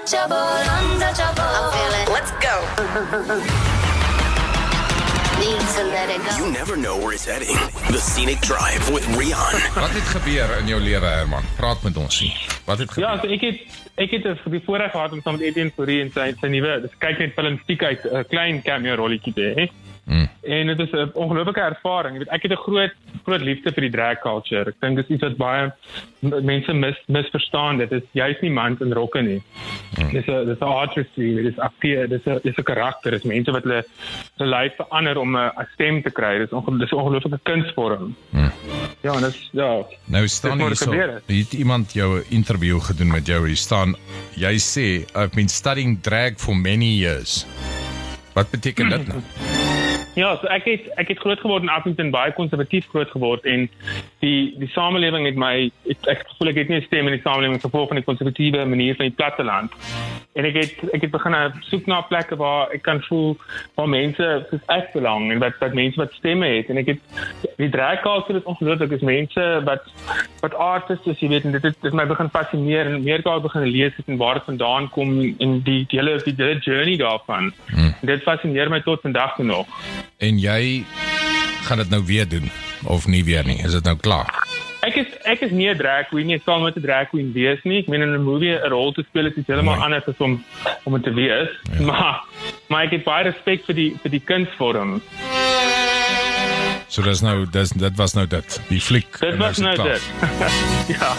Untouchable, untouchable. I'm feeling. Let's go. You never know where it's heading. The Scenic Drive with Rian. Wat het gebeur in jou lewe Herman? Praat met ons nie. Wat het gebeur? Ja, so ek het ek het die voorreg gehad om saam met Etienne Fourie en sy sy nuwe dis kyk net filmstiek uit 'n klein cameo rolletjie te hê. Mm. En dit is 'n ongelooflike ervaring. Jy weet, ek het 'n groot groot liefde vir die drag culture. Ek dink dis iets wat baie mense mis misverstaan. Dit is juist nie mans in rokke nie. Dis 'n dis 'n artistry, dit is akteur, dis 'n dis 'n karakter. Dis mense wat hulle hulle lyf verander om 'n 'n stem te kry. Dis onge, dis 'n ongelooflike kunsvorm. Ja, en dis ja. Nou staan hier so. Het iemand jou 'n interview gedoen met jou? Hier staan jy sê I've been studying drag for many years. Wat beteken dit nou? Ja, so ek het ek het groot geword in Appington, baie konservatief groot geword en die die samelewing het my ek, ek voel ek het nie 'n stem in die samelewing gevolg van die konservatiewe manier van die platteland. En ek het ek het begin soek na plekke waar ek kan voel waar mense soos ek belang en wat wat mense wat stemme het en ek het die drag culture is ongelooflik is mense wat wat artists is, jy weet en dit het, dit het my begin fascineer en meer daar begin lees het en waar dit vandaan kom en die die hele die hele journey daarvan. Hmm. Dit fascineer my tot vandag toe nog. En jy gaan dit nou weer doen of nie weer nie? Is dit nou klaar? Ek is ek is nie 'n drag queen nie, ek sal nooit 'n drag queen wees nie. Ek meen in 'n movie 'n rol te speel is iets heeltemal Nee. anders as om om dit te wees. Ja. Maar maar ek het baie respek vir die vir die kunsvorm. So dis nou dis dit was nou dit. Die fliek. Dit was nou klaar. dit. ja.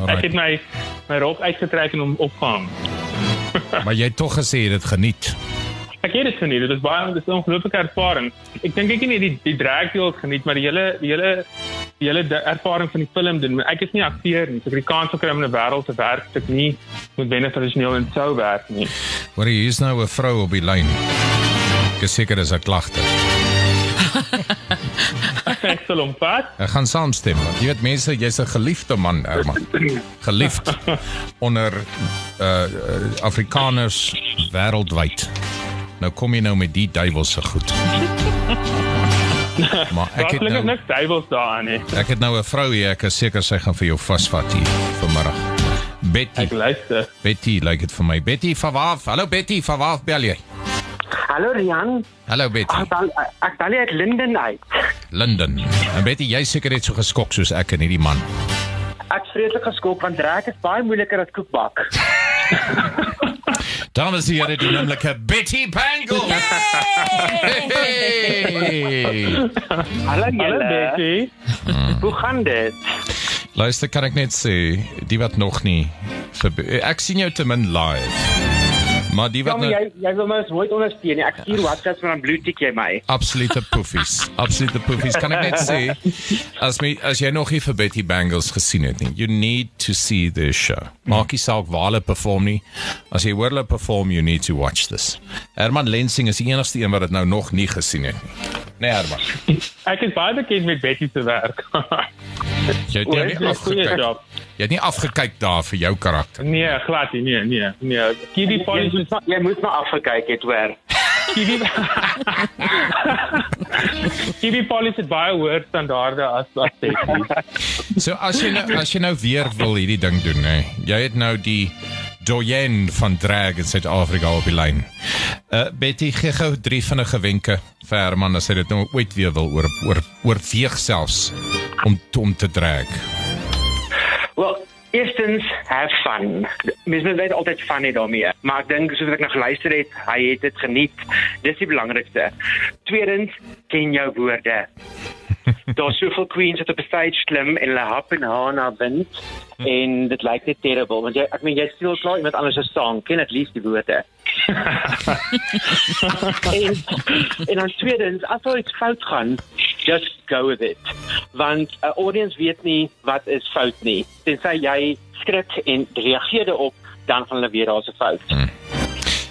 Alright. Ek het my my rok uitgetrek en hom opgehang. Maar jy het tog gesê jy het dit geniet. Ek het dit geniet. Dit was baie 'n ongelooflike ervaring. Ek dink ek het nie die die drag deel geniet, maar die hele die hele die hele ervaring van die film doen. Ek is nie akteur nie. So ek het die kans gekry om in 'n wêreld te werk wat ek nie noodwendig tradisioneel in sou werk nie. Hoor jy, hier's nou 'n vrou op die lyn. Ek is seker dis 'n klagte. Ek sal hom vat. Ek gaan saamstem want jy weet mense, jy's 'n geliefde man, Herman. Geliefd onder uh Afrikaners wêreldwyd. Nou kom jy nou met die duiwelse goed. Maar ek Ek het nou niks duiwels daaraan nie. ek het nou 'n vrou hier, ek is seker sy gaan vir jou vasvat hier vanmiddag. Betty, Ek luister. Betty, lyk dit vir my. Betty van waar? Hallo Betty, van waar bel jy? Hallo Rian, Hallo Betty. ek bel ek bel uit Linden uit. London. En Betty, jy seker net so geskok soos ek en hierdie man. Ek is vreeslik geskok want drag is baie moeiliker as koekbak. Dames en here, die naamlike Betty Bangle. Hey! Hallo julle. Betty. Hoe gaan dit? Luister, kan ek net sê, die wat nog nie verbe- ek sien jou te min live. Maar die Ja, wat maar nou jy jy wil my nooit ondersteun nie. Ek stuur WhatsApp van dan bloetik jy my. absolute poofies, absolute poofies. Kan ek net sê as my as jy nog nie vir Betty Bangles gesien het nie, you need to see this show. Maak nie saak waar hulle perform nie. As jy hoor hulle perform, you need to watch this. Herman Lensing is die enigste een wat dit nou nog nie gesien het nie. Nee, Herman. Ek is baie bekend met Betty se werk. Jy het nie afgekyk. Jy het nie afgekyk daar vir jou karakter. Nee, glad nie. Nee, nee, nee. Kiwi polish moet maar, jy moet maar afgekyk het hoor. Kiwi Kiwi polish het baie hoër standaarde as as Betty. So as jy nou, as jy nou weer wil hierdie ding doen, hè. Jy het nou die doyen van drag in Suid-Afrika op die lyn. Uh Betty gee gou drie vinnige wenke vir Herman as hy dit nou ooit weer wil oor oor oorweeg selfs om om te drag. Eerstens have fun. Mens moet net altyd fun hê daarmee. Maar ek dink soos ek nou geluister het, hy het dit geniet. Dis die belangrikste. Tweedens, ken jou woorde. Daar's soveel queens wat op 'n stage klim en hulle hap en haar na wind en dit lyk net terrible want jy ek meen jy steel klaar iemand anders se sang, ken at least die woorde. en, en dan tweedens, as daar iets fout gaan, just go with it. Want 'n audience weet nie wat is fout nie. Tensy jy skrik en reageer daarop, dan gaan hulle weet daar's 'n fout.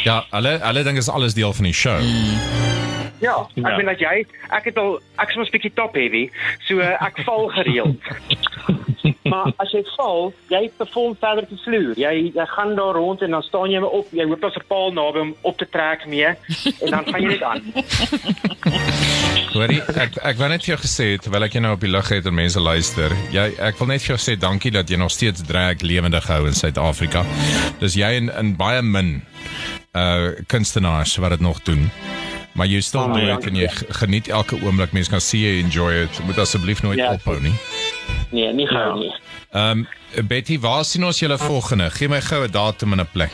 Ja, alle alle dinge is alles deel van die show. Ja, ek Ja. meen dat jy ek het al ek is mos bietjie top heavy, so uh, ek val gereeld. maar as jy val, jy perform verder te vloer. Jy jy gaan daar rond en dan staan jy maar op. Jy hoop daar's 'n paal naby om op te trek mee en dan gaan jy net aan. Hoorie, ek ek wou net vir jou gesê terwyl ek jou nou op die lug het en mense luister. Jy ek wil net vir jou sê dankie dat jy nog steeds drag lewendig hou in Suid-Afrika. Dis jy en in baie min uh kunstenaars wat dit nog doen. Maar jy still Oh, do ja. it en jy geniet elke oomblik. Mense kan sien jy enjoy it. Moet asseblief nooit Ja. ophou nie. Nee, nie gou Ja. nie. Ehm um, Betty, waar sien ons julle volgende? Gee my gou 'n datum en 'n plek.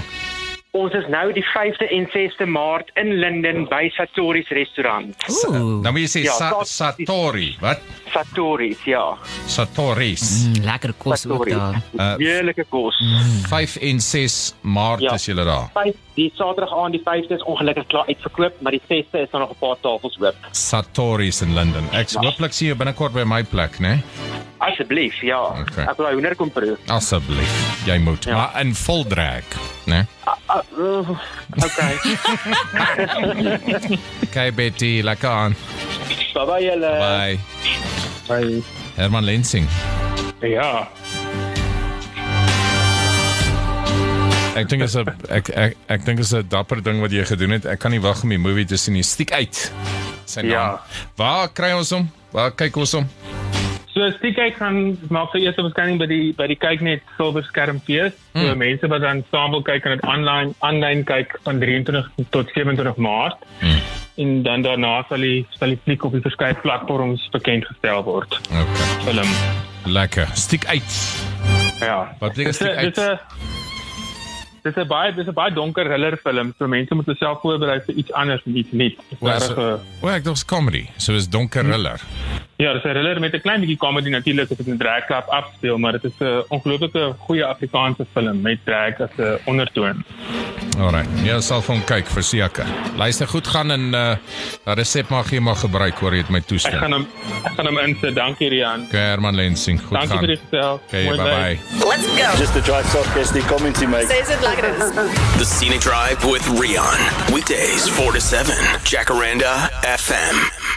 Ons is nou die 5de en 6de Maart in Linden by Satori's restaurant. Ooh, Nou moet jy sê Ja, Sa Satori. Wat? Satori's, ja. Satoris. mm, lekker kos ook Satori. daar. Uh, Heerlike kos. 5 en 6 Maart Ja. is julle daar. 5 die Saterdag aan die 5de is ongelukkig klaar uitverkoop, maar die 6de is daar nog 'n paar tafels oop. Satoris in London. Ek Ja. hooplik sien jou binnekort by my plek, né? Asseblief, ja. Okay. Ek wil daai hoender kom proe. Asseblief. Jy moet. Ja. Maar in vol drag, né? Uh, uh, okay. Okay Betty, lekker aan. Bye bye julle. Bye. Bye. Herman Lensing. Ja. Ek dink is 'n ek ek ek dink is 'n dapper ding wat jy gedoen het. Ek kan nie wag om die movie te sien nie. Stiek uit. Sy naam. Ja. Waar kry ons hom? Waar kyk ons hom? So stiek gaan maak sy eerste verskyning by die by die kyknet silwer skerm fees. So Mm. mense wat dan saam wil kyk kan dit aanlyn aanlyn kyk van 23 tot 27 Maart. Mm. En dan daarna sal die sal die fliek op die verskeie platforms bekend gestel word. Okay. Film. Lekker. Stiek uit. Ja. Wat beteken stiek uit? dis 'n- Dis 'n baie dis 'n baie donker thriller film. So mense moet self voorberei vir iets anders en iets nuuts. Regtig so- 'n- Wel, ek dink comedy. So is donker thriller. Ja, dis 'n thriller met 'n klein bietjie comedy natuurlik as dit in drag club afspeel, maar dit is 'n ongelooflike goeie Afrikaanse film met drag as 'n ondertoon. Alright. Ja, sal van kyk verseker. Luister goed gaan en uh daai resep mag jy maar gebruik hoor jy het my Ek gaan hom ek gaan hom insit. Dankie Rian. Okay, Herman Lensing. Goed Dankie gaan. vir die gestel. Okay, bye bye. Let's go. Just a dry sarcastic comment he makes. Says it like it is. The Scenic Drive with Rion. Weekdays 4 to 7. Jacaranda FM.